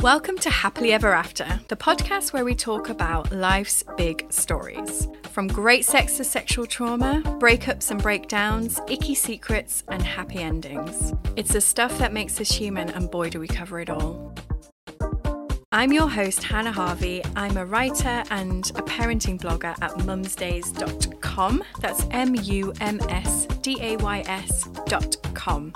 Welcome to Happily Ever After, the podcast where we talk about life's big stories. From great sex to sexual trauma, breakups and breakdowns, icky secrets, and happy endings. It's the stuff that makes us human, and boy, do we cover it all. I'm your host, Hannah Harvey. I'm a writer and a parenting blogger at mumsdays.com. That's M U M S D A Y S.com.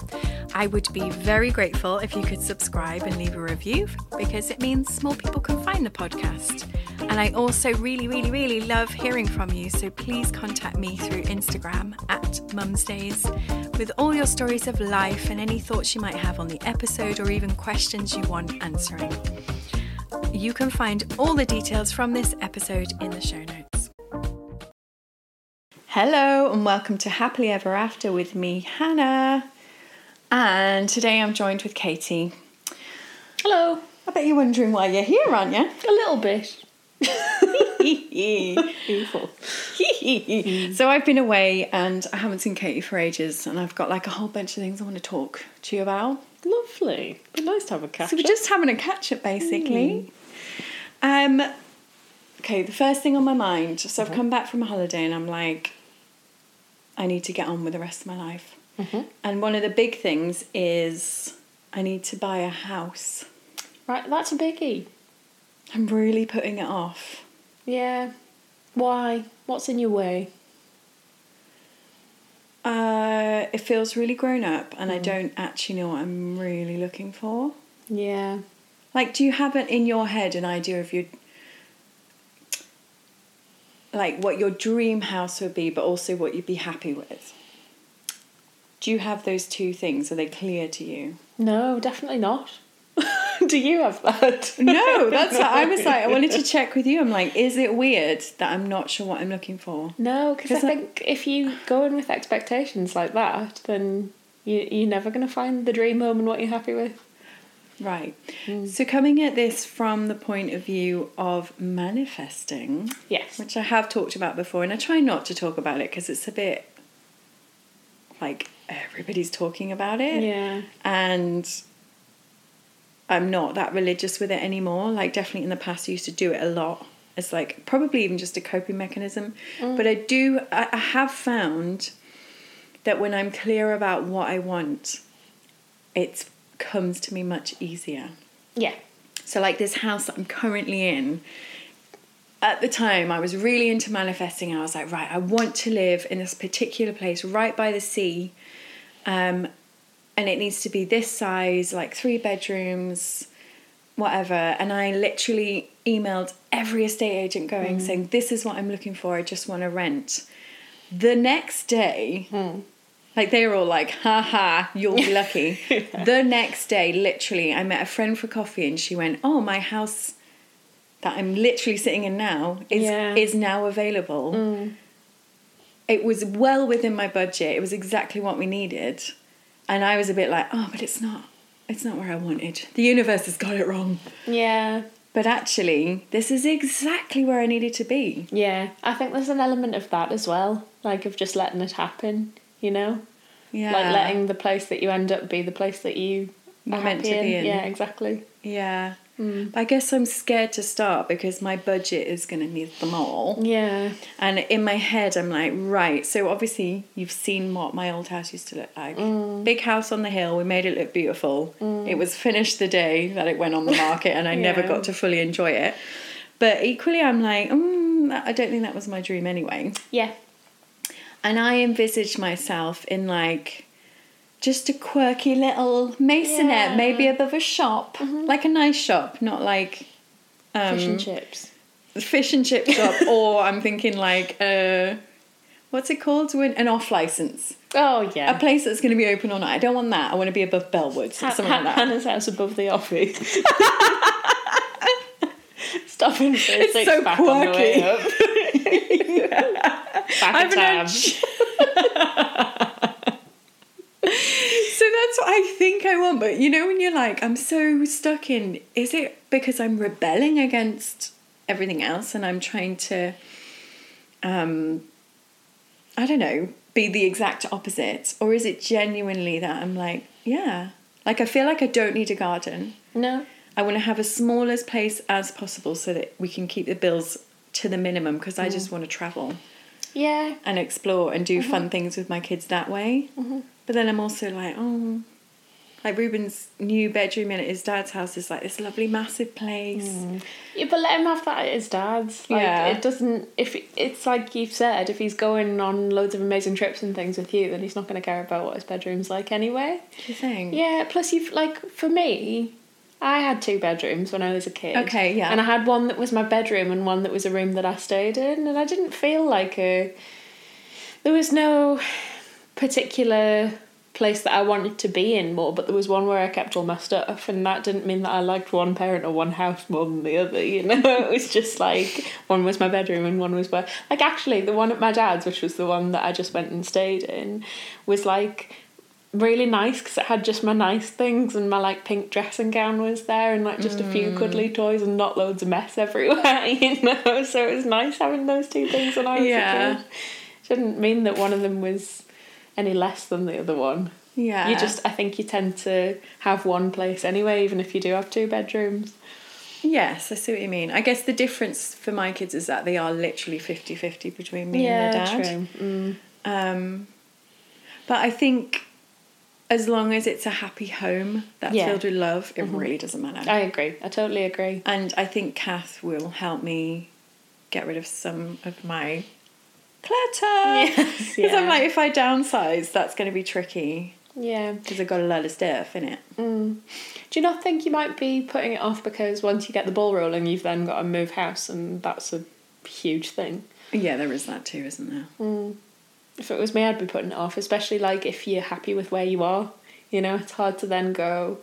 I would be very grateful if you could subscribe and leave a review because it means more people can find the podcast. And I also really, really, really love hearing from you. So please contact me through Instagram at mumsdays with all your stories of life and any thoughts you might have on the episode or even questions you want answering. You can find all the details from this episode in the show notes. Hello, and welcome to Happily Ever After with me, Hannah. And today I'm joined with Katie. Hello. I bet you're wondering why you're here, aren't you? A little bit. Beautiful. so I've been away and I haven't seen Katie for ages, and I've got like a whole bunch of things I want to talk to you about. Lovely. Be nice to have a catch. So we're just having a catch up basically. Um okay, the first thing on my mind, so I've come back from a holiday and I'm like I need to get on with the rest of my life. And one of the big things is I need to buy a house. Right, that's a biggie. I'm really putting it off. Yeah. Why? What's in your way? Uh, it feels really grown up, and I don't actually know what I'm really looking for. Yeah. Like, do you have it in your head an idea of your like what your dream house would be, but also what you'd be happy with? Do you have those two things? Are they clear to you? No, definitely not. Do you have that? No, that's what I was like. I wanted to check with you. I'm like, is it weird that I'm not sure what I'm looking for? No, because I think if you go in with expectations like that, then you, you're never going to find the dream home and what you're happy with. Right. Mm. So, coming at this from the point of view of manifesting, Yes. which I have talked about before, and I try not to talk about it because it's a bit like everybody's talking about it. Yeah. And I'm not that religious with it anymore. Like, definitely in the past, I used to do it a lot. It's like probably even just a coping mechanism. Mm. But I do, I, I have found that when I'm clear about what I want, it comes to me much easier. Yeah. So, like this house that I'm currently in, at the time I was really into manifesting. I was like, right, I want to live in this particular place right by the sea. Um, and it needs to be this size, like three bedrooms, whatever. And I literally emailed every estate agent going, mm. saying, This is what I'm looking for. I just want to rent. The next day, hmm. like they were all like, ha ha, you'll be lucky. The next day, literally, I met a friend for coffee and she went, Oh, my house that I'm literally sitting in now is Yeah. is now available. Mm. It was well within my budget. It was exactly what we needed. And I was a bit like, oh, but it's not it's not where I wanted. The universe has got it wrong. Yeah. But actually, this is exactly where I needed to be. Yeah. I think there's an element of that as well, like of just letting it happen, you know? Yeah. Like letting the place that you end up be the place that you Were are meant to be in. Yeah, exactly. Yeah. Mm. But I guess I'm scared to start because my budget is going to need them all. Yeah. And in my head, I'm like, right. So obviously, you've seen what my old house used to look like. Mm. Big house on the hill. We made it look beautiful. Mm. It was finished the day that it went on the market, and I never got to fully enjoy it. But equally, I'm like, mm, I don't think that was my dream anyway. Yeah. And I envisaged myself in like just a quirky little masonette, Yeah. Mm-hmm. maybe above a shop, like a nice shop, not like um, Fish and chips. fish and chip shop, or I'm thinking like uh, what's it called? When an off license, Oh yeah, a place that's going to be open all night. I don't want that. I want to be above Bellwoods or Ha- something Ha- like that. Hannah's house above the office. Stopping for a It's so pack on the way up. Back I've an tab. So that's what I think I want. But you know, when you're like, I'm so stuck in, is it because I'm rebelling against everything else and I'm trying to, um, I don't know, be the exact opposite? Or is it genuinely that I'm like, yeah, like I feel like I don't need a garden. No. I want to have as small as place as possible so that we can keep the bills to the minimum because I just want to travel Yeah. and explore and do Mm-hmm. fun things with my kids that way. But then I'm also like, oh, like Ruben's new bedroom in at his dad's house is like this lovely massive place. Mm. Yeah, but let him have that at his dad's. Like, Yeah. It doesn't. If it's like you've said, if he's going on loads of amazing trips and things with you, then he's not going to care about what his bedroom's like anyway. Do you think? Yeah. Plus, you've like for me, I had two bedrooms when I was a kid. Okay, yeah. And I had one that was my bedroom and one that was a room that I stayed in, and I didn't feel like a. There was no particular place that I wanted to be in more, but there was one where I kept all my stuff, and that didn't mean that I liked one parent or one house more than the other. You know, it was just like one was my bedroom and one was where, like, actually, the one at my dad's, which was the one that I just went and stayed in, was like really nice because it had just my nice things and my like pink dressing gown was there and like just a few mm. cuddly toys and not loads of mess everywhere you know so it was nice having those two things when I was Yeah. a kid didn't mean that one of them was any less than the other one Yeah. you just I think you tend to have one place anyway even if you do have two bedrooms Yes, I see what you mean. I guess the difference for my kids is that they are literally 50 50 between me and their dad. true mm. Um, but I think as long as it's a happy home that's Yeah. filled with love, it really doesn't matter. I agree I totally agree and I think Kath will help me get rid of some of my clutter. Yes, Because I'm like, if I downsize, that's going to be tricky yeah because I've got a lot of stuff in it. Mm. Do you not think you might be putting it off because once you get the ball rolling, you've then got to move house, and that's a huge thing? Yeah, there is that too, isn't there? Mm. If it was me, I'd be putting it off, especially like if you're happy with where you are. You know, it's hard to then go.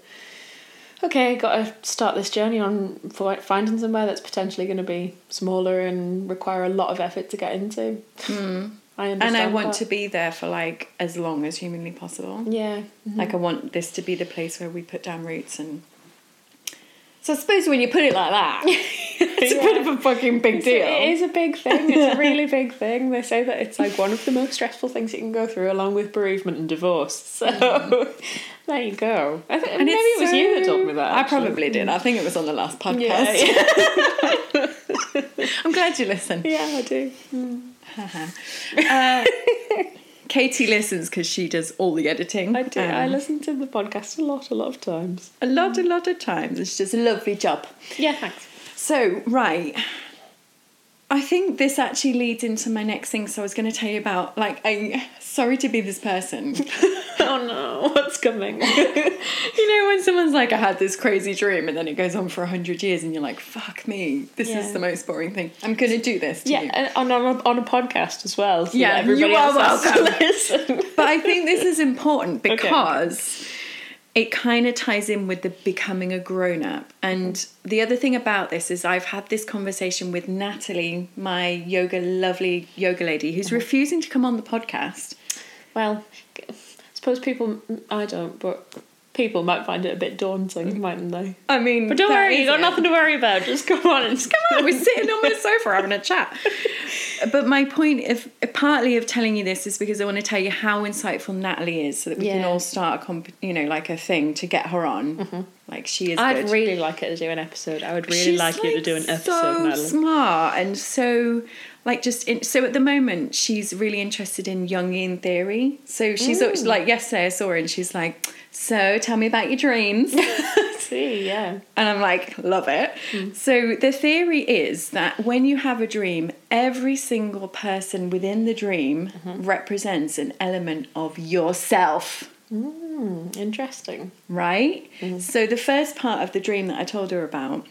Okay, got to start this journey on finding somewhere that's potentially going to be smaller and require a lot of effort to get into. Hmm. I understand. And I want that. to be there for like as long as humanly possible. Yeah. Like I mm-hmm. want this to be the place where we put down roots and. So I suppose when you put it like that, it's a bit of a fucking big deal. It is a big thing. It's a really big thing. They say that it's like one of the most stressful things you can go through, along with bereavement and divorce. So there you go. I think And maybe it was you that so- told me that. I actually. probably did. I think it was on the last podcast. Yeah, yeah, I'm glad you listened. yeah, I do. Uh, Katie listens because she does all the editing. I do. I Um, listen to the podcast a lot, a lot of times. a lot, a lot of times. It's just a lovely job. Yeah, thanks. So, right. I think this actually leads into my next thing. So I was going to tell you about, like, I sorry to be this person. What's coming? you know, when someone's like, I had this crazy dream, and then it goes on for a hundred years, and you're like, fuck me, this Yeah. is the most boring thing. I'm going to do this to yeah, you. and on a, on a podcast as well. So Yeah, everybody you are else has to welcome. But I think this is important Okay. because it kind of ties in with the becoming a grown up. And the other thing about this is I've had this conversation with Natalie, my yoga lovely yoga lady, who's uh-huh. refusing to come on the podcast. Well, suppose people, I don't, but people might find it a bit daunting, mightn't they? I mean, But don't worry, you got it. nothing to worry about. Just come on and just come on. We're sitting on my sofa having a chat. But my point of partly of telling you this is because I want to tell you how insightful Natalie is, so that we can all start a comp- you know, like a thing to get her on. Mm-hmm. Like she is. I'd good. really like her to do an episode. I would really She's, like, you to do an episode, so Madeline. smart and so like just in, so at the moment she's really interested in Jungian theory. So she's Mm. like yesterday I saw her and she's like, "So tell me about your dreams." See, yeah. And I'm like, love it. Hmm. So the theory is that when you have a dream, every single person within the dream Mm-hmm. represents an element of yourself, Mm, interesting. right? Mm-hmm. So the first part of the dream that I told her about,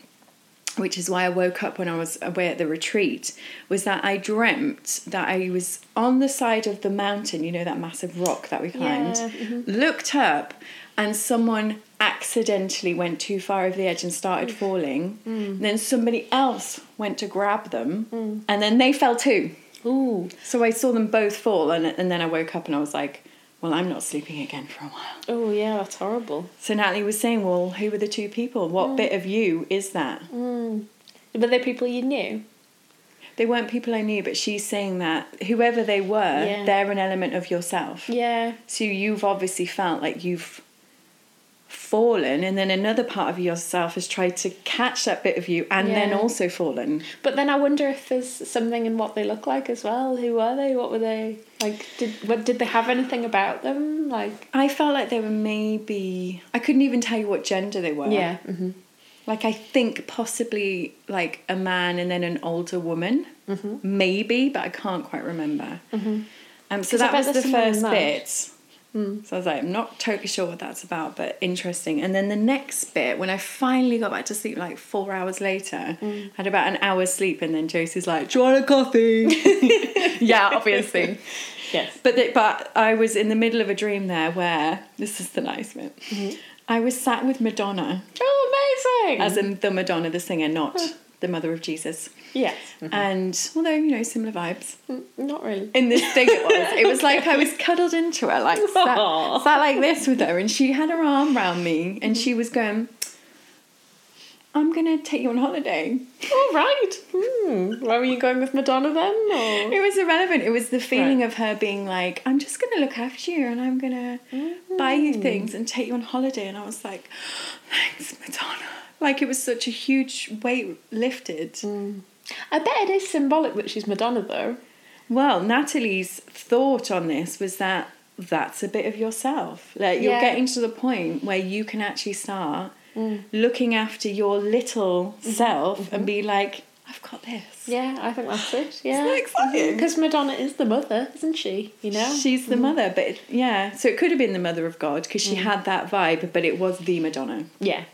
which is why I woke up when I was away at the retreat, was that I dreamt that I was on the side of the mountain, you know, that massive rock that we climbed, Yeah, mhm. looked up, and someone accidentally went too far over the edge and started falling. Then somebody else went to grab them, and then they fell too. Ooh. So I saw them both fall, and, and then I woke up and I was like, well, I'm not sleeping again for a while. Oh, yeah, that's horrible. So Natalie was saying, well, who were the two people? What bit of you is that? Mm. But they're people you knew. They weren't people I knew, but she's saying that whoever they were, Yeah. they're an element of yourself. Yeah. So you've obviously felt like you've fallen and then another part of yourself has tried to catch that bit of you and then also fallen But then I wonder if there's something in what they look like as well. Who were they? What were they like? Did what did they have anything about them? Like i felt like they were maybe i couldn't even tell you what gender they were yeah, hmm like i think possibly like a man and then an older woman maybe but i can't quite remember um, so that was the there's someone in first that. Bit So I was like, I'm not totally sure what that's about, but interesting. And then the next bit, when I finally got back to sleep, like four hours later, Mm. had about an hour's sleep, and then Josie's like, "Do you want a coffee?" yeah, obviously. yes. But the, but I was in the middle of a dream there where this is the nice bit. Mm-hmm. I was sat with Madonna, Oh, amazing! as in the Madonna, the singer, not the mother of Jesus. yes, And although you know similar vibes, Mm, not really. in this thing it was. It was like I was cuddled into her, like sat, sat like this with her, and she had her arm around me, and she was going, "I'm gonna take you on holiday." All right. Hmm. Where were you going with Madonna then? Or? It was irrelevant. It was the feeling Right. of her being like, "I'm just gonna look after you, and I'm gonna buy you things and take you on holiday," and I was like, "Thanks, Madonna." Like it was such a huge weight lifted. Mm. I bet it is symbolic that she's Madonna though. Well, Natalie's thought on this was that that's a bit of yourself. Like you're getting to the point where you can actually start mm. looking after your little mm-hmm. self and mm-hmm. be like, I've got this. Yeah, I think that's it. Yeah. that exciting? Mm-hmm. Because Madonna is the mother, isn't she? You know? She's the mother, but it- yeah, so it could have been the mother of God because she mm. had that vibe, but it was the Madonna. Yeah.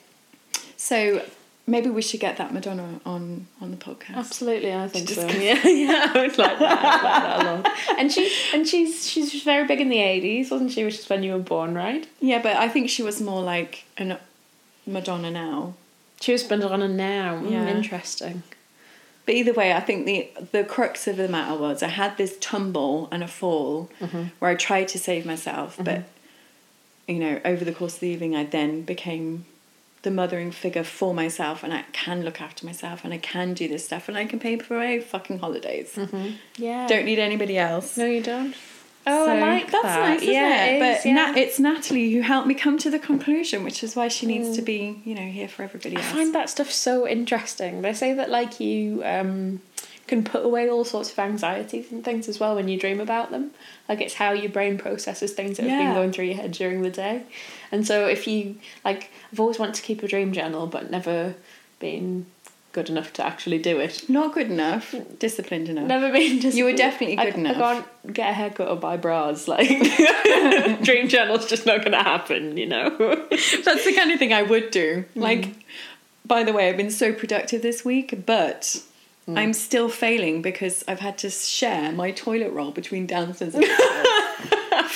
So maybe we should get that Madonna on on the podcast. Absolutely, I think so. Yeah, yeah, I would like that. Like that a lot. And she and she's she's very big in the eighties, wasn't she? Which is when you were born, right? Yeah, but I think she was more like an Madonna now. She was Madonna now. Mm, Yeah. interesting. But either way, I think the the crux of the matter was I had this tumble and a fall where I tried to save myself, but you know, over the course of the evening, I then became the mothering figure for myself, and I can look after myself, and I can do this stuff, and I can pay for my fucking holidays. Yeah. Don't need anybody else. No, you don't. Oh, So I like that's that. nice, isn't yeah, it? it is, but yeah. Nat, it's Natalie who helped me come to the conclusion, which is why she needs to be, you know, here for everybody I find that stuff so interesting. They say that like you um, can put away all sorts of anxieties and things as well when you dream about them. Like it's how your brain processes things that have been going through your head during the day. And so if you like, I've always wanted to keep a dream journal, but never been good enough to actually do it. Not good enough, disciplined enough. Never been. Just, You were definitely good I enough. I can't get a haircut or buy bras. Like dream journal's just not going to happen. You know. That's the kind of thing I would do. Mm. Like, by the way, I've been so productive this week, but Mm. I'm still failing because I've had to share my toilet roll between downstairs and.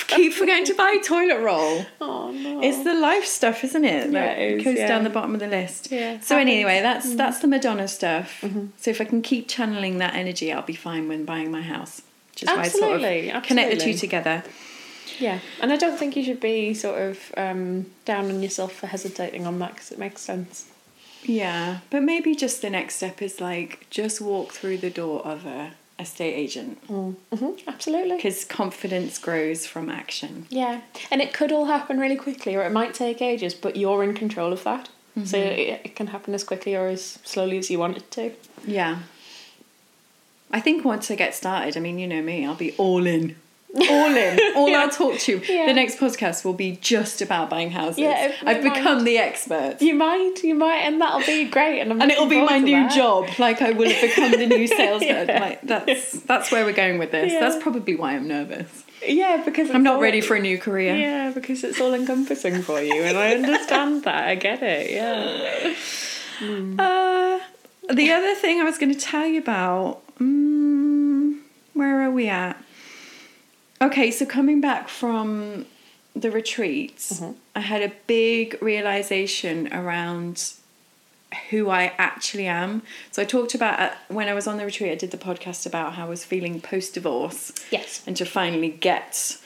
Keep forgetting to buy toilet roll. oh no. It's the life stuff, isn't it? Yeah, Like, it is, goes yeah. down the bottom of the list. Yeah, So happens. anyway, that's that's the Madonna stuff. Mm-hmm. So if I can keep channeling that energy, I'll be fine when buying my house. Which is why I sort Absolutely, of connect the two together. Yeah, and I don't think you should be sort of um, down on yourself for hesitating on that because it makes sense. Yeah, but maybe just the next step is like just walk through the door of a estate agent Mm-hmm, absolutely. because confidence grows from action. Yeah, and it could all happen really quickly, or it might take ages, but you're in control of that. So it, it can happen as quickly or as slowly as you want it to. Yeah. I think once I get started, I mean, you know me, I'll be all in. All in. All Yeah. I'll talk to. Yeah. The next podcast will be just about buying houses. Yeah, I've might. become the expert. You might, you might, and that'll be great. And I'm and it'll be my new that. job. Like I will have become the new salesman. Yeah. Like that's that's where we're going with this. That's probably why I'm nervous. Yeah, because I'm not ready for a new career. Yeah, because it's all encompassing for you, and I understand that. I get it. Yeah. Uh, the other thing I was going to tell you about, mm, where are we at? Okay, so coming back from the retreats, mm-hmm. I had a big realization around who I actually am. So I talked about uh, when I was on the retreat, I did the podcast about how I was feeling post divorce Yes. and to finally get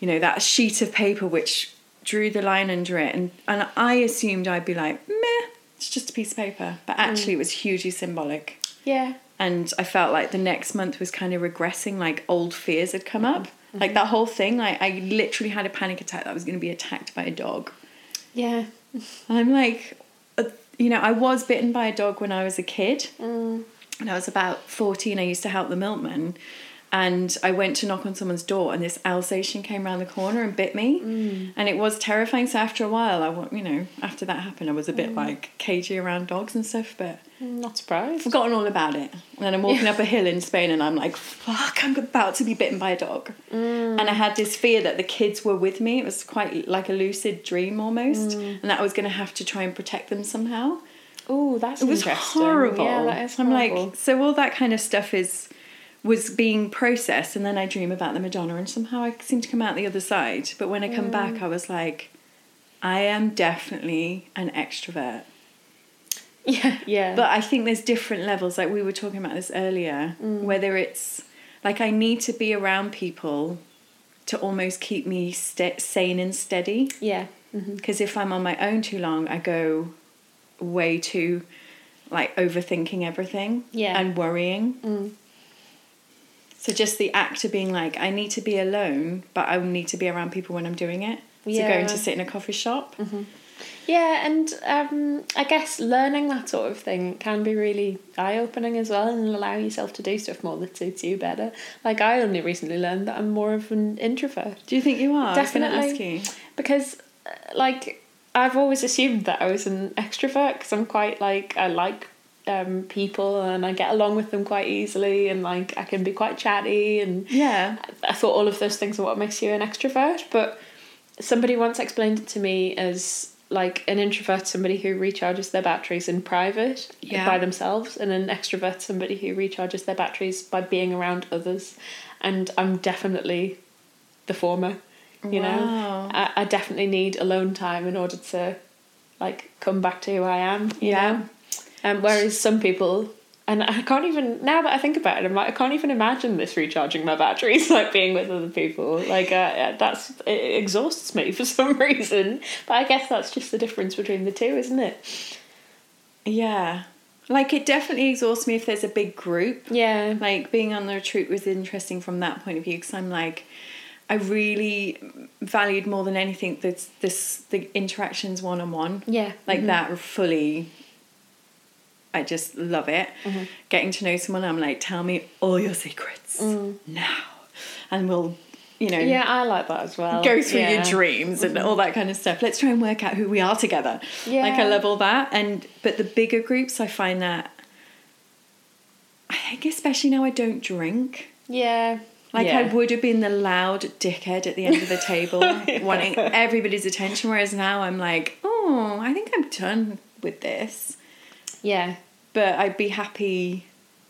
you know that sheet of paper which drew the line under it. And and I assumed I'd be like meh it's just a piece of paper. But mm. actually it was hugely symbolic. Yeah. and I felt like the next month was kind of regressing like old fears had come mm-hmm. up like that whole thing like I literally had a panic attack that I was going to be attacked by a dog Yeah. I'm like, uh, you know, I was bitten by a dog when I was a kid. Mm. When I was about 14, I used to help the milkman. And I went to knock on someone's door, and this Alsatian came around the corner and bit me. Mm. And it was terrifying. So after a while, I, you know, after that happened, I was a Mm. bit like cagey around dogs and stuff. But Not surprised. forgotten all about it. And then I'm walking up a hill in Spain and I'm like, fuck, I'm about to be bitten by a dog. Mm. And I had this fear that the kids were with me. It was quite like a lucid dream almost. Mm. And that I was going to have to try and protect them somehow. Oh, that's It was horrible. Yeah, that is horrible. I'm like, so all that kind of stuff is was being processed and then I dream about the Madonna and somehow I seem to come out the other side. But when I come Mm. back I was like, I am definitely an extrovert. yeah, yeah. But I think there's different levels. Like we were talking about this earlier, Mm. whether it's like I need to be around people to almost keep me st- sane and steady. yeah. Because if I'm on my own too long, I go way too like overthinking everything Yeah. and worrying. Mm. So just the act of being like, I need to be alone, but I need to be around people when I'm doing it. Yeah. So going to sit in a coffee shop. Yeah, and um, I guess learning that sort of thing can be really eye opening as well and allow yourself to do stuff more that suits you better. Like, I only recently learned that I'm more of an introvert Do you think you are? Definitely. I was ask you. because, uh, like, I've always assumed that I was an extrovert because I'm quite like, I like um, people and I get along with them quite easily and like I can be quite chatty and Yeah. I thought all of those things are what makes you an extrovert, but somebody once explained it to me as like an introvert, somebody who recharges their batteries in private Yeah. by themselves, and an extrovert, somebody who recharges their batteries by being around others. And I'm definitely the former. You Wow. know, I, I definitely need alone time in order to like come back to who I am. You Yeah. know? Um, whereas some people, and I can't even now that I think about it, I'm like I can't even imagine this recharging my batteries, like being with other people. Like uh, that's it exhausts me for some reason. But I guess that's just the difference between the two, isn't it? Yeah. Like it definitely exhausts me if there's a big group. Yeah. Like being on the retreat was interesting from that point of view because I'm like, I really valued more than anything this this the interactions one on one. Yeah. Like Mhm. that fully. I just love it. Mhm. Getting to know someone, I'm like, tell me all your secrets Mm. now, and we'll, you know, Yeah, I like that as well. go through Yeah. your dreams and all that kind of stuff. Let's try and work out who we are together. Like I love all that. And but the bigger groups I find that I think especially now I don't drink. Yeah. Like yeah. I would have been the loud dickhead at the end of the table, wanting everybody's attention, whereas now I'm like, oh, I think I'm done with this. Yeah. But I'd be happy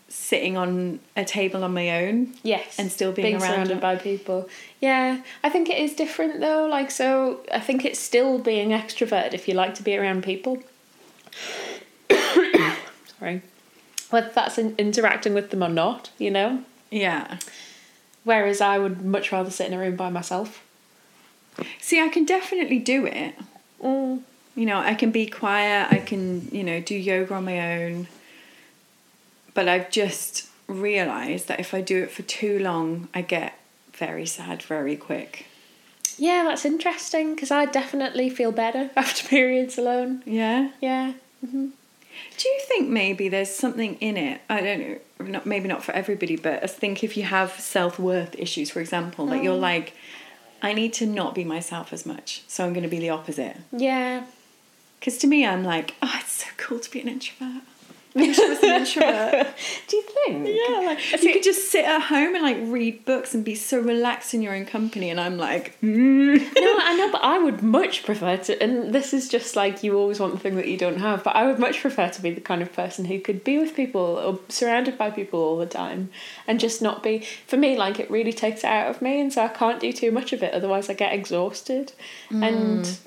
sitting on a table on my own. Yes. And still being around surrounded by people. Yeah. I think it is different though. Like so I think it's still being extroverted if you like to be around people. Sorry. Whether that's in- interacting with them or not, you know? Yeah. Whereas I would much rather sit in a room by myself. See, I can definitely do it. Mm. You know, I can be quiet, I can, you know, do yoga on my own. But I've just realised that if I do it for too long, I get very sad very quick. Yeah, that's interesting because I definitely feel better after periods alone. Yeah. Yeah. Mm-hmm. Do you think maybe there's something in it? I don't know, not maybe not for everybody, but I think if you have self worth issues, for example, that you're um. like, I need to not be myself as much, so I'm going to be the opposite. Yeah. Because to me, I'm like, oh, it's so cool to be an introvert. I wish I was an introvert. Do you think? Yeah, like you could just sit at home and like read books and be so relaxed in your own company, and I'm like, mm. no, I know, but I would much prefer to, and this is just like you always want the thing that you don't have, but I would much prefer to be the kind of person who could be with people or surrounded by people all the time and just not be, for me, like it really takes it out of me, and so I can't do too much of it, otherwise I get exhausted. And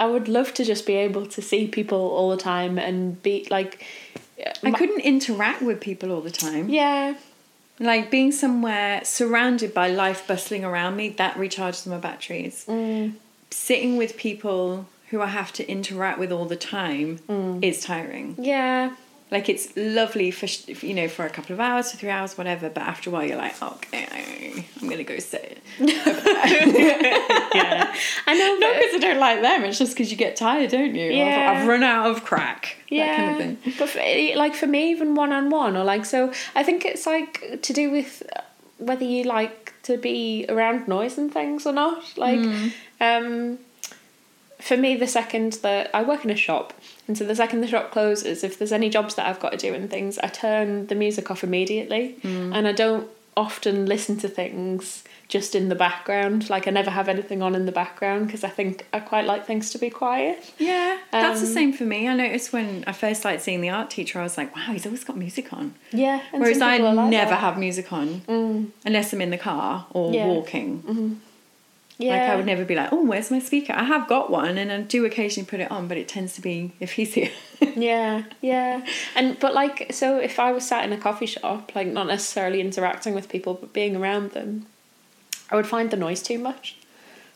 I would love to just be able to see people all the time and be like, I couldn't interact with people all the time. yeah, Like being somewhere surrounded by life bustling around me, that recharges my batteries. Mm. Sitting with people who I have to interact with all the time is tiring. yeah, Like it's lovely for you know for a couple of hours, for three hours, whatever. But after a while, you're like, okay, I'm gonna go sit. yeah. I know. Not because I don't like them. It's just because you get tired, don't you? I've- Yeah. I've, run out of crack. yeah, That kind of thing. but for, like for me, even one on one, or like so, I think it's like to do with whether you like to be around noise and things or not. Like, Mm. um, for me, the second that I work in a shop, and so the second the shop closes, if there's any jobs that I've got to do and things, I turn the music off immediately, Mm. and I don't often listen to things just in the background. Like I never have anything on in the background because I think I quite like things to be quiet. Yeah, that's the Um, same for me. I noticed when I first started seeing the art teacher, I was like, wow, he's always got music on. Yeah, Whereas I like never that. have music on Mm. unless I'm in the car or Yeah. walking. Yeah. Like I would never be like, oh, where's my speaker? I have got one, and I do occasionally put it on, but it tends to be if he's here. Yeah, yeah. And but like so if I was sat in a coffee shop, like not necessarily interacting with people but being around them, I would find the noise too much.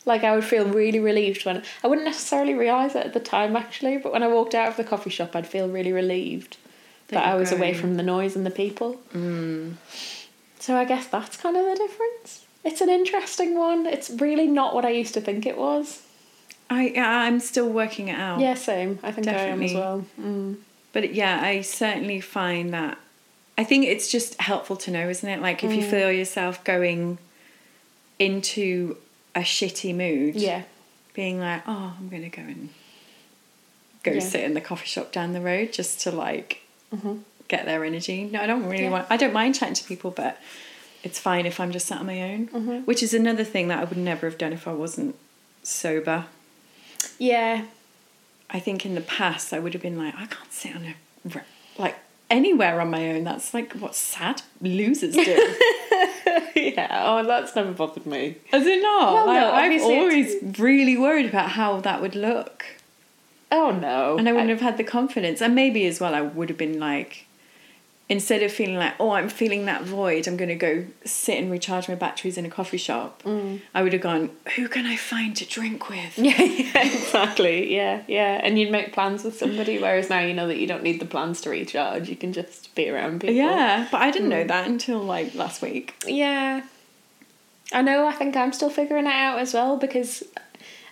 Like I would feel really relieved when I wouldn't necessarily realise it at the time actually, but when I walked out of the coffee shop I'd feel really relieved that, That I was away from the noise and the people. Mm. So I guess that's kind of the difference. It's an interesting one. It's really not what I used to think it was. I I'm still working it out. Yeah, same. I think I am as well. Mm. But yeah, I certainly find that. I think it's just helpful to know, isn't it? Like if you Mm. feel yourself going into a shitty mood, Yeah. being like, oh, I'm gonna go and go Yeah. sit in the coffee shop down the road just to like Mhm. get their energy. No, I don't really Yeah. want. I don't mind chatting to people, but it's fine if I'm just sat on my own. Mhm. Which is another thing that I would never have done if I wasn't sober. Yeah. I think in the past I would have been like, I can't sit on a like anywhere on my own. That's like what sad losers do. yeah. Oh, that's never bothered me. Is it not? Well, like, no, I've always really worried about how that would look. Oh no. And I wouldn't have had the confidence. And maybe as well, I would have been like, instead of feeling like, oh, I'm feeling that void, I'm going to go sit and recharge my batteries in a coffee shop. Mm. I would have gone, who can I find to drink with? Yeah, yeah, exactly. Yeah, yeah. And you'd make plans with somebody, whereas now you know that you don't need the plans to recharge. You can just be around people. Yeah, but I didn't know mm. that until like last week. Yeah. I know, I think I'm still figuring it out as well because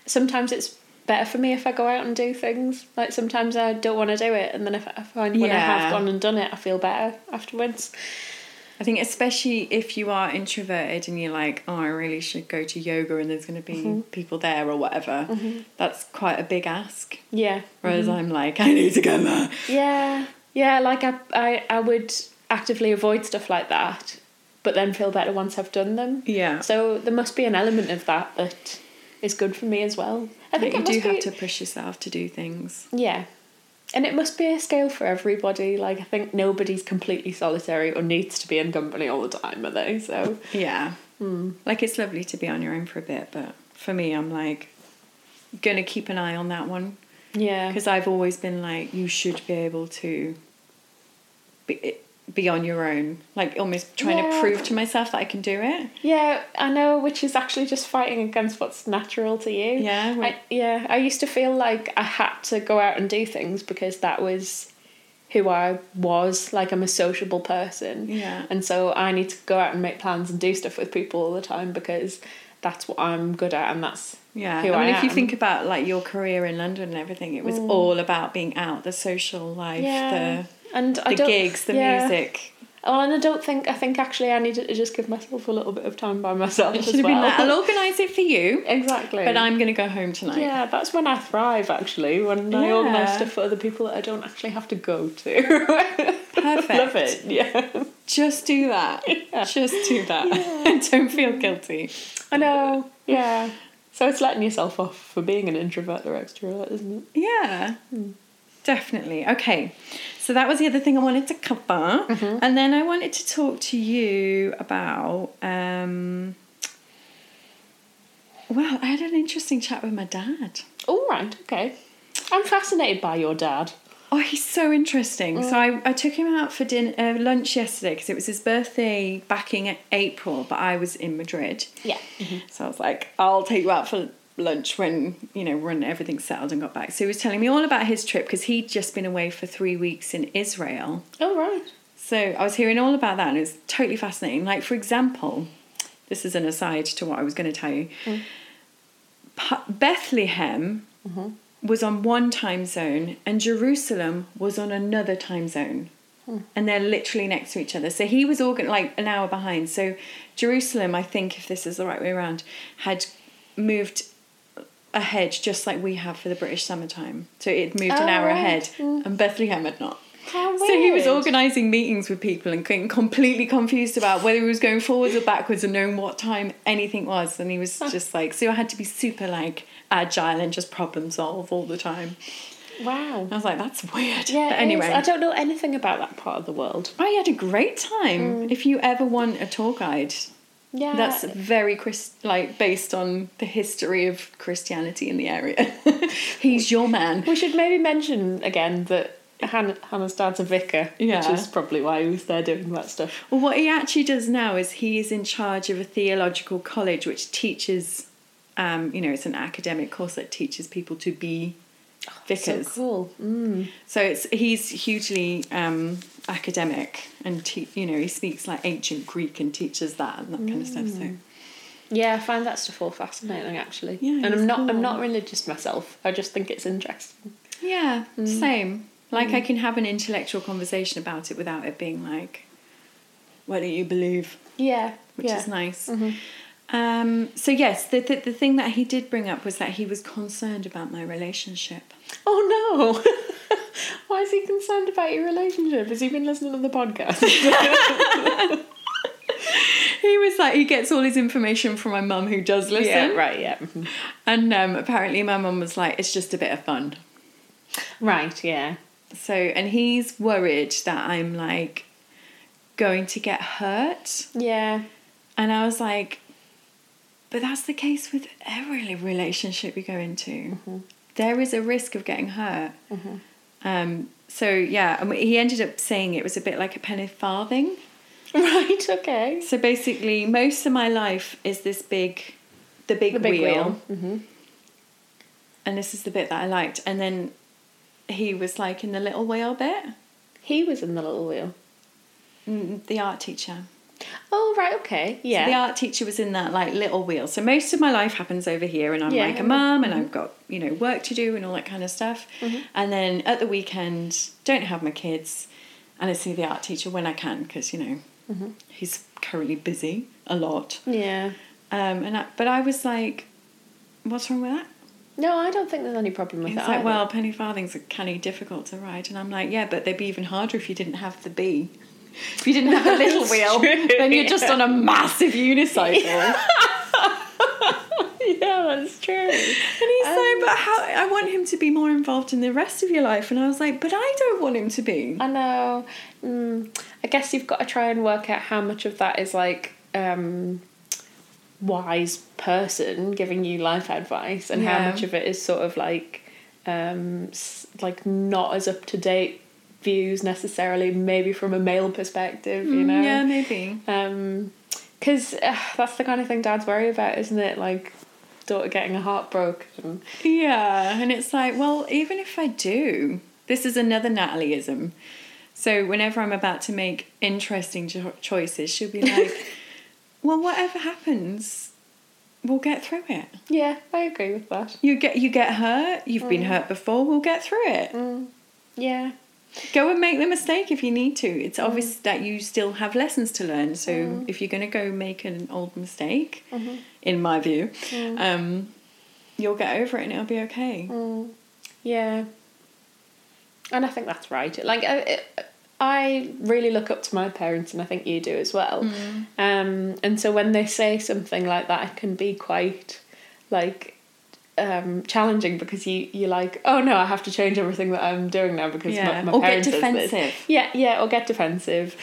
sometimes it's better for me if I go out and do things. Like sometimes I don't want to do it, and then if I find when I have gone and done it, I feel better afterwards. I think especially if you are introverted and you're like, oh, I really should go to yoga and there's going to be mm-hmm. people there or whatever. Mm-hmm. That's quite a big ask. Yeah. Whereas mm-hmm. I'm like, I need to go there. Yeah, yeah. Like I, I, I would actively avoid stuff like that, but then feel better once I've done them. Yeah. So there must be an element of that that is good for me as well. I think you do have be, to push yourself to do things. Yeah, and it must be a scale for everybody. Like I think nobody's completely solitary or needs to be in company all the time, are they? So Yeah. Hmm. Like it's lovely to be on your own for a bit, but for me, I'm like, gonna keep an eye on that one yeah, because I've always been like, you should be able to be be on your own, like almost trying Yeah. to prove to myself that I can do it. yeah. I know, which is actually just fighting against what's natural to you. Yeah, I, yeah. I used to feel like I had to go out and do things because that was who I was. Like I'm a sociable person. Yeah. And so I need to go out and make plans and do stuff with people all the time because that's what I'm good at and that's Yeah, who I mean, I if you think about like your career in London and everything, it was mm. all about being out, the social life, Yeah. And the I don't, gigs, the yeah. music. Well, and I don't think I think actually I needed to just give myself a little bit of time by myself It as should have well. been like, I'll organise it for you, exactly. but I'm going to go home tonight. yeah, that's when I thrive actually when I organise stuff for other people that I don't actually have to go to. Perfect. Love it. Yeah, Just do that. Just do that. Don't feel guilty. I know. Yeah. So it's letting yourself off for being an introvert or extrovert, isn't it? Yeah, hmm. definitely. Okay, so that was the other thing I wanted to cover, and then I wanted to talk to you about. Um, well, I had an interesting chat with my dad. All right. Okay. I'm fascinated by your dad. Oh, he's so interesting. So I, I took him out for dinner, uh, lunch yesterday because it was his birthday back in April, but I was in Madrid. Yeah. So I was like, I'll take you out for lunch when you know when everything settled and got back. So he was telling me all about his trip because he'd just been away for three weeks in Israel. Oh right. So I was hearing all about that and it was totally fascinating. Like for example, this is an aside to what I was going to tell you. Mm. Pa- Bethlehem mm-hmm. was on one time zone and Jerusalem was on another time zone. Hmm. And they're literally next to each other. So he was organ- like an hour behind. So Jerusalem, I think, if this is the right way around, had moved ahead just like we have for the British summertime. So it moved an Oh, hour right. ahead, and Bethlehem had not. How So he was organising meetings with people and getting completely confused about whether he was going forwards or backwards and knowing what time anything was. And he was just like, so I had to be super like agile and just problem solve all the time. Wow. I was like, that's weird. Yeah. but anyway. I don't know anything about that part of the world. I had a great time. Mm. If you ever want a tour guide, Yeah. that's very Chris like based on the history of Christianity in the area. He's your man. We should maybe mention again that Hannah, Hannah's dad's a vicar, Yeah. which is probably why he was there doing that stuff. Well, what he actually does now is he is in charge of a theological college which teaches, um, you know, it's an academic course that teaches people to be vicars. So cool. Mm. So it's he's hugely um, academic and te- you know he speaks like ancient Greek and teaches that and that kind of stuff. So Yeah, I find that stuff all fascinating actually. Yeah, and I'm not cool. I'm not religious myself. I just think it's interesting. yeah, same. Like I can have an intellectual conversation about it without it being like, "What do you believe?" Yeah. which yeah. is nice. Mhm. Um, so yes, the, the the thing that he did bring up was that he was concerned about my relationship. Oh no. Why is he concerned about your relationship? Has he been listening to the podcast? He was like, he gets all his information from my mum, who does listen. yeah, right, yeah. Mhm. And um, apparently, my mum was like, it's just a bit of fun. Right, yeah. So, and he's worried that I'm like going to get hurt. Yeah. And I was like, but that's the case with every relationship you go into. There is a risk of getting hurt. Um, so, yeah, and he ended up saying it was a bit like a penny farthing. Right, okay. So basically, most of my life is this big, the big, The big wheel, wheel. hmm and this is the bit that I liked. And then he was like in the little wheel bit, He was in the little wheel. mm, the art teacher. Oh, right, okay. Yeah. So the art teacher was in that like little wheel. So most of my life happens over here, and I'm Yeah. like a mum, and mm-hmm. I've got you know work to do and all that kind of stuff. Mm-hmm. And then at the weekend, don't have my kids, and I see the art teacher when I can because you know mm-hmm. he's currently busy a lot. yeah. Um, and I, but I was like, what's wrong with that? No, I don't think there's any problem with He's that. like, either. well, penny farthings are kind of difficult to ride, and I'm like, yeah, but they'd be even harder if you didn't have the B. If you didn't have a little wheel, true, then you're just on a massive unicycle. yeah, that's true. And he's like, but how? I want him to be more involved in the rest of your life. And I was like, but I don't want him to be. I know. Mm, I guess you've got to try and work out how much of that is like um, wise person giving you life advice, and how much of it is sort of like um, like not as up to date views necessarily, maybe from a male perspective. You know. Mm, Yeah, maybe. Um, because uh, that's the kind of thing dads worry about, isn't it? Like daughter getting a heart broken. Yeah, and it's like, well, even if I do, this is another Natalieism. So whenever I'm about to make interesting cho- choices, she'll be like, well, whatever happens, we'll get through it. Yeah, I agree with that. You get you get hurt. You've been hurt before. We'll get through it. Yeah. Go and make the mistake if you need to. It's mm-hmm. obvious that you still have lessons to learn. So mm-hmm. if you're going to go make an old mistake, mm-hmm. in my view, mm. um, you'll get over it and it'll be okay. Mm. Yeah. And I think that's right. Like, I, it, I really look up to my parents, and I think you do as well. Mm. Um, and so when they say something like that, it can be quite like um, challenging because you you're like, oh no, I have to change everything that I'm doing now because Yeah. my, my Or get parents says this." defensive. Yeah, yeah, or get defensive.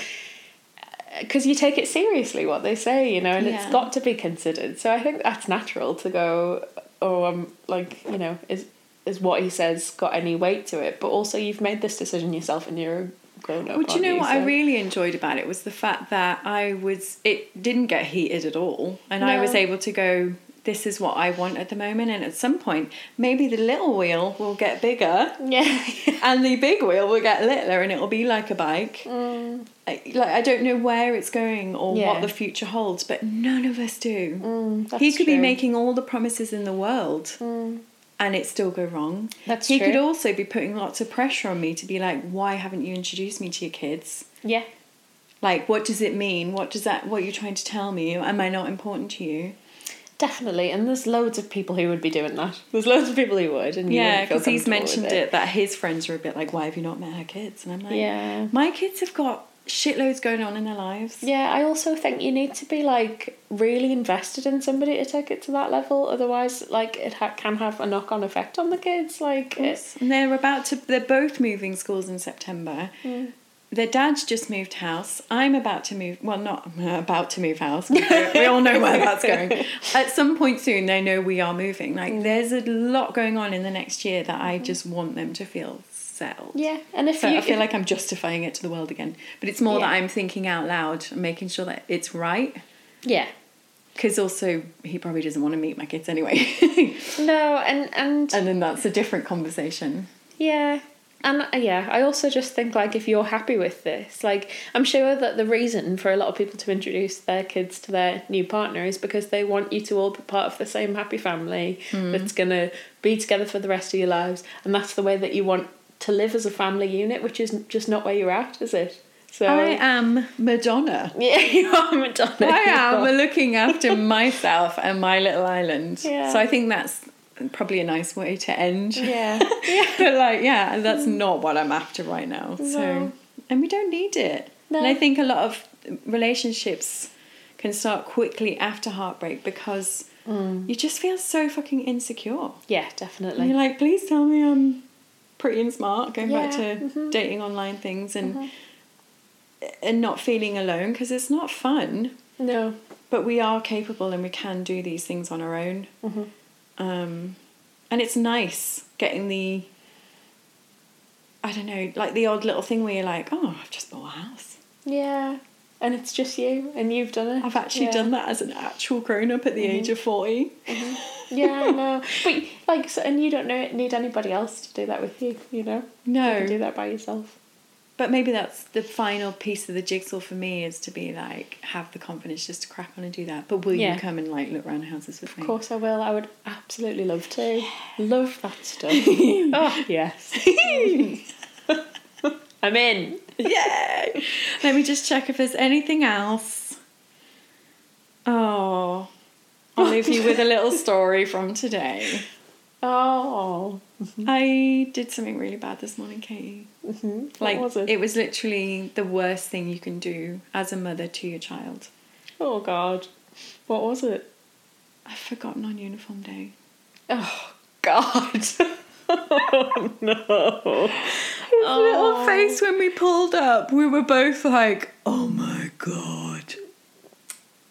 Because you take it seriously what they say, you know, and it's got to be considered. So I think that's natural to go, oh, I'm like, you know, is is what he says got any weight to it? But also, you've made this decision yourself, and you're a grown up. Well, do you know aren't what I really enjoyed about it was the fact that I was it didn't get heated at all, and I was able to go. This is what I want at the moment, and at some point, maybe the little wheel will get bigger, Yeah. and the big wheel will get littler, and it'll be like a bike. Mm. I, like I don't know where it's going or Yeah. what the future holds, but none of us do. Mm, he could be making all the promises in the world, Mm. and it still go wrong. That's he could also be putting lots of pressure on me to be like, why haven't you introduced me to your kids? Yeah. Like, what does it mean? What does that? What are you trying to tell me? Am I not important to you? Definitely, and there's loads of people who would be doing that. There's loads of people who would, and Yeah, because he's mentioned it. that his friends are a bit like, why have you not met her kids? And I'm like, Yeah. my kids have got shitloads going on in their lives. Yeah, I also think you need to be like really invested in somebody to take it to that level. Otherwise, like it ha- can have a knock on effect on the kids. Like it's And they're about to. They're both moving schools in September. Mm. Their dad's just moved house. I'm about to move. Well, not about to move house. We, all know where that's going. At some point soon, they know we are moving. Like, Mm. there's a lot going on in the next year that I just want them to feel settled. yeah, and if So you I feel like I'm justifying it to the world again. But it's more that I'm thinking out loud and making sure that it's right. yeah. Because also, he probably doesn't want to meet my kids anyway. No, and and and then that's a different conversation. Yeah. And uh, yeah, I also just think like if you're happy with this, like I'm sure that the reason for a lot of people to introduce their kids to their new partner is because they want you to all be part of the same happy family that's gonna be together for the rest of your lives, and that's the way that you want to live as a family unit, which is just not where you're at, is it? So I am Madonna. yeah, you are Madonna. I am looking after myself and my little island. Yeah. So I think that's probably a nice way to end. Yeah. but like, yeah, that's not what I'm after right now. So, and we don't need it. No. And I think a lot of relationships can start quickly after heartbreak because you just feel so fucking insecure. Yeah, And definitely. you're like, please tell me I'm pretty and smart. Going back Yeah, to mhm. dating online things and and not feeling alone because it's not fun. No. But we are capable and we can do these things on our own. Mhm. Um, and it's nice getting the, I don't know, like the odd little thing where you're like, oh, I've just bought a house. Yeah. And it's just you, and you've done it. I've actually Yeah. done that as an actual grown up at the age of 40. Yeah, I know. But like, so, and you don't know need anybody else to do that with you. You know, No. you can do that by yourself. But maybe that's the final piece of the jigsaw for me is to be like, have the confidence just to crack on and do that. But will Yeah. you come and like look around houses with me? Of course, I will. I would absolutely love to. Love that stuff. oh yes. I'm in. Yay! Let me just check if there's anything else. Oh, I'll leave you with a little story from today. Oh. I did something really bad this morning, Katie. hmm Like was it? was literally the worst thing you can do as a mother to your child. Oh God. What was it? I've forgotten on uniform day. Oh God. oh no. His Oh. little face when we pulled up, we were both like, "Oh my god."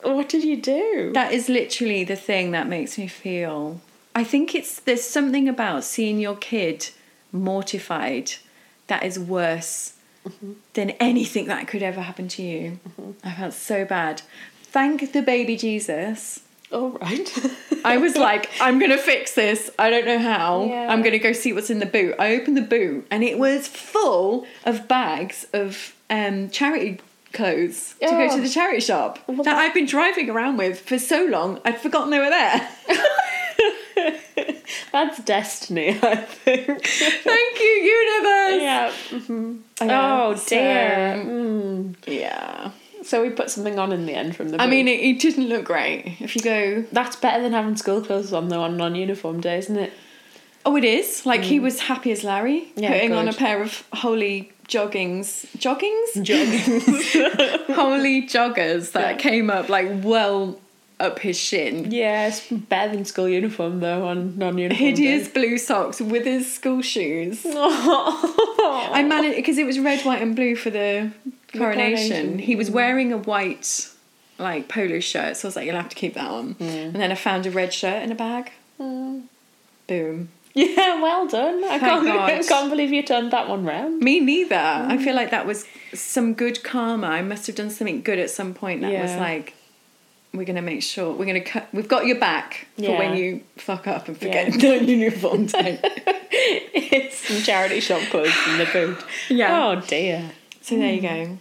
What did you do? That is literally the thing that makes me feel. I think it's there's something about seeing your kid mortified that is worse than anything that could ever happen to you. I felt so bad. Thank the baby Jesus. All right. I was like, I'm gonna fix this. I don't know how. Yeah. I'm gonna go see what's in the boot. I opened the boot and it was full of bags of um, charity clothes to go Oh. to the charity shop Well, that that- I've been driving around with for so long. I'd forgotten they were there. That's destiny, I think. Thank you, universe. yeah. hmm Yeah, Oh so- dear. Mm. Yeah. So we put something on in the end from the. I mean, it, it didn't look great. If you go, that's better than having school clothes on though on non-uniform day, isn't it? oh, it is. Like he was happy as Larry, Mm. Yeah, putting on a pair of holey joggings, joggings, Jogging. holey joggers that Yeah. came up like well up his shin. yeah, it's better than school uniform though on non-uniform. Hideous blue socks with his school shoes. I I managed because it was red, white, and blue for the coronation. coronation, He was mm. wearing a white like polo shirt, so I was like, "You'll have to keep that on." Mm. And then I found a red shirt in a bag. Mm. Boom. Yeah, well done. I can't, I can't believe you turned that one round. Me neither. I feel mm. like that was some good karma. I must have done something good at some point that was like, we're gonna make sure we're gonna cut. We've got your back for Yeah. when you fuck up and forget Yeah. the uniform time. it's some charity shop clothes in the boot. Yeah. Oh dear. so there you go.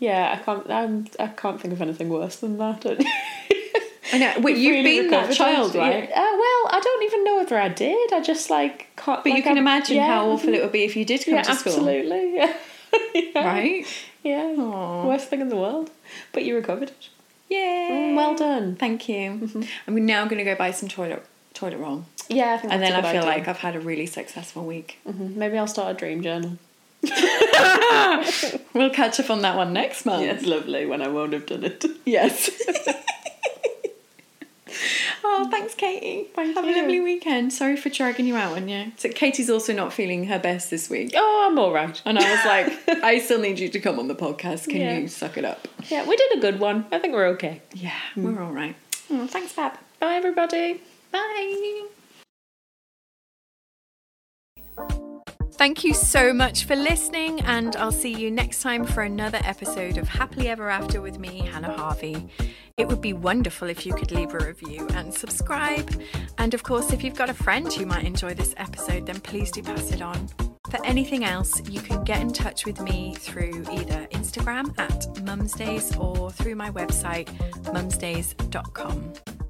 Yeah, I can't. I'm, I can't think of anything worse than that. I know. Wait, you've really been that child, right? Yeah. Uh, well, I don't even know whether I did. I just like can't. But you can I'm- imagine yeah, how awful it would be if you did come Yeah, to school, absolutely. Yeah. right? Yeah. Aw. Worst thing in the world, but you recovered it. Yay! Mm, well done. Thank you. I'm now going to go buy some toilet toilet roll, Yeah, I think. and then I that's a feel good like. I've had a really successful week. Mhm. maybe I'll start a dream journal. We'll catch up on that one next month. Yeah, it's lovely when I won't have done it. Yes. oh, thanks, Katie. Thank Have you. a lovely weekend. Sorry for dragging you out on you. So Katie's also not feeling her best this week. Oh, I'm all right. And I was like, I still need you to come on the podcast. Can Yeah. you suck it up? Yeah, we did a good one. I think we're okay. Yeah, hmm. we're all right. Oh, thanks, Fab. Bye, everybody. Bye. Thank you so much for listening, and I'll see you next time for another episode of Happily Ever After with me, Hannah Harvey. It would be wonderful if you could leave a review and subscribe. And of course, if you've got a friend who might enjoy this episode, then please do pass it on. For anything else, you can get in touch with me through either Instagram at mumsdays or through my website, mumsdays.com.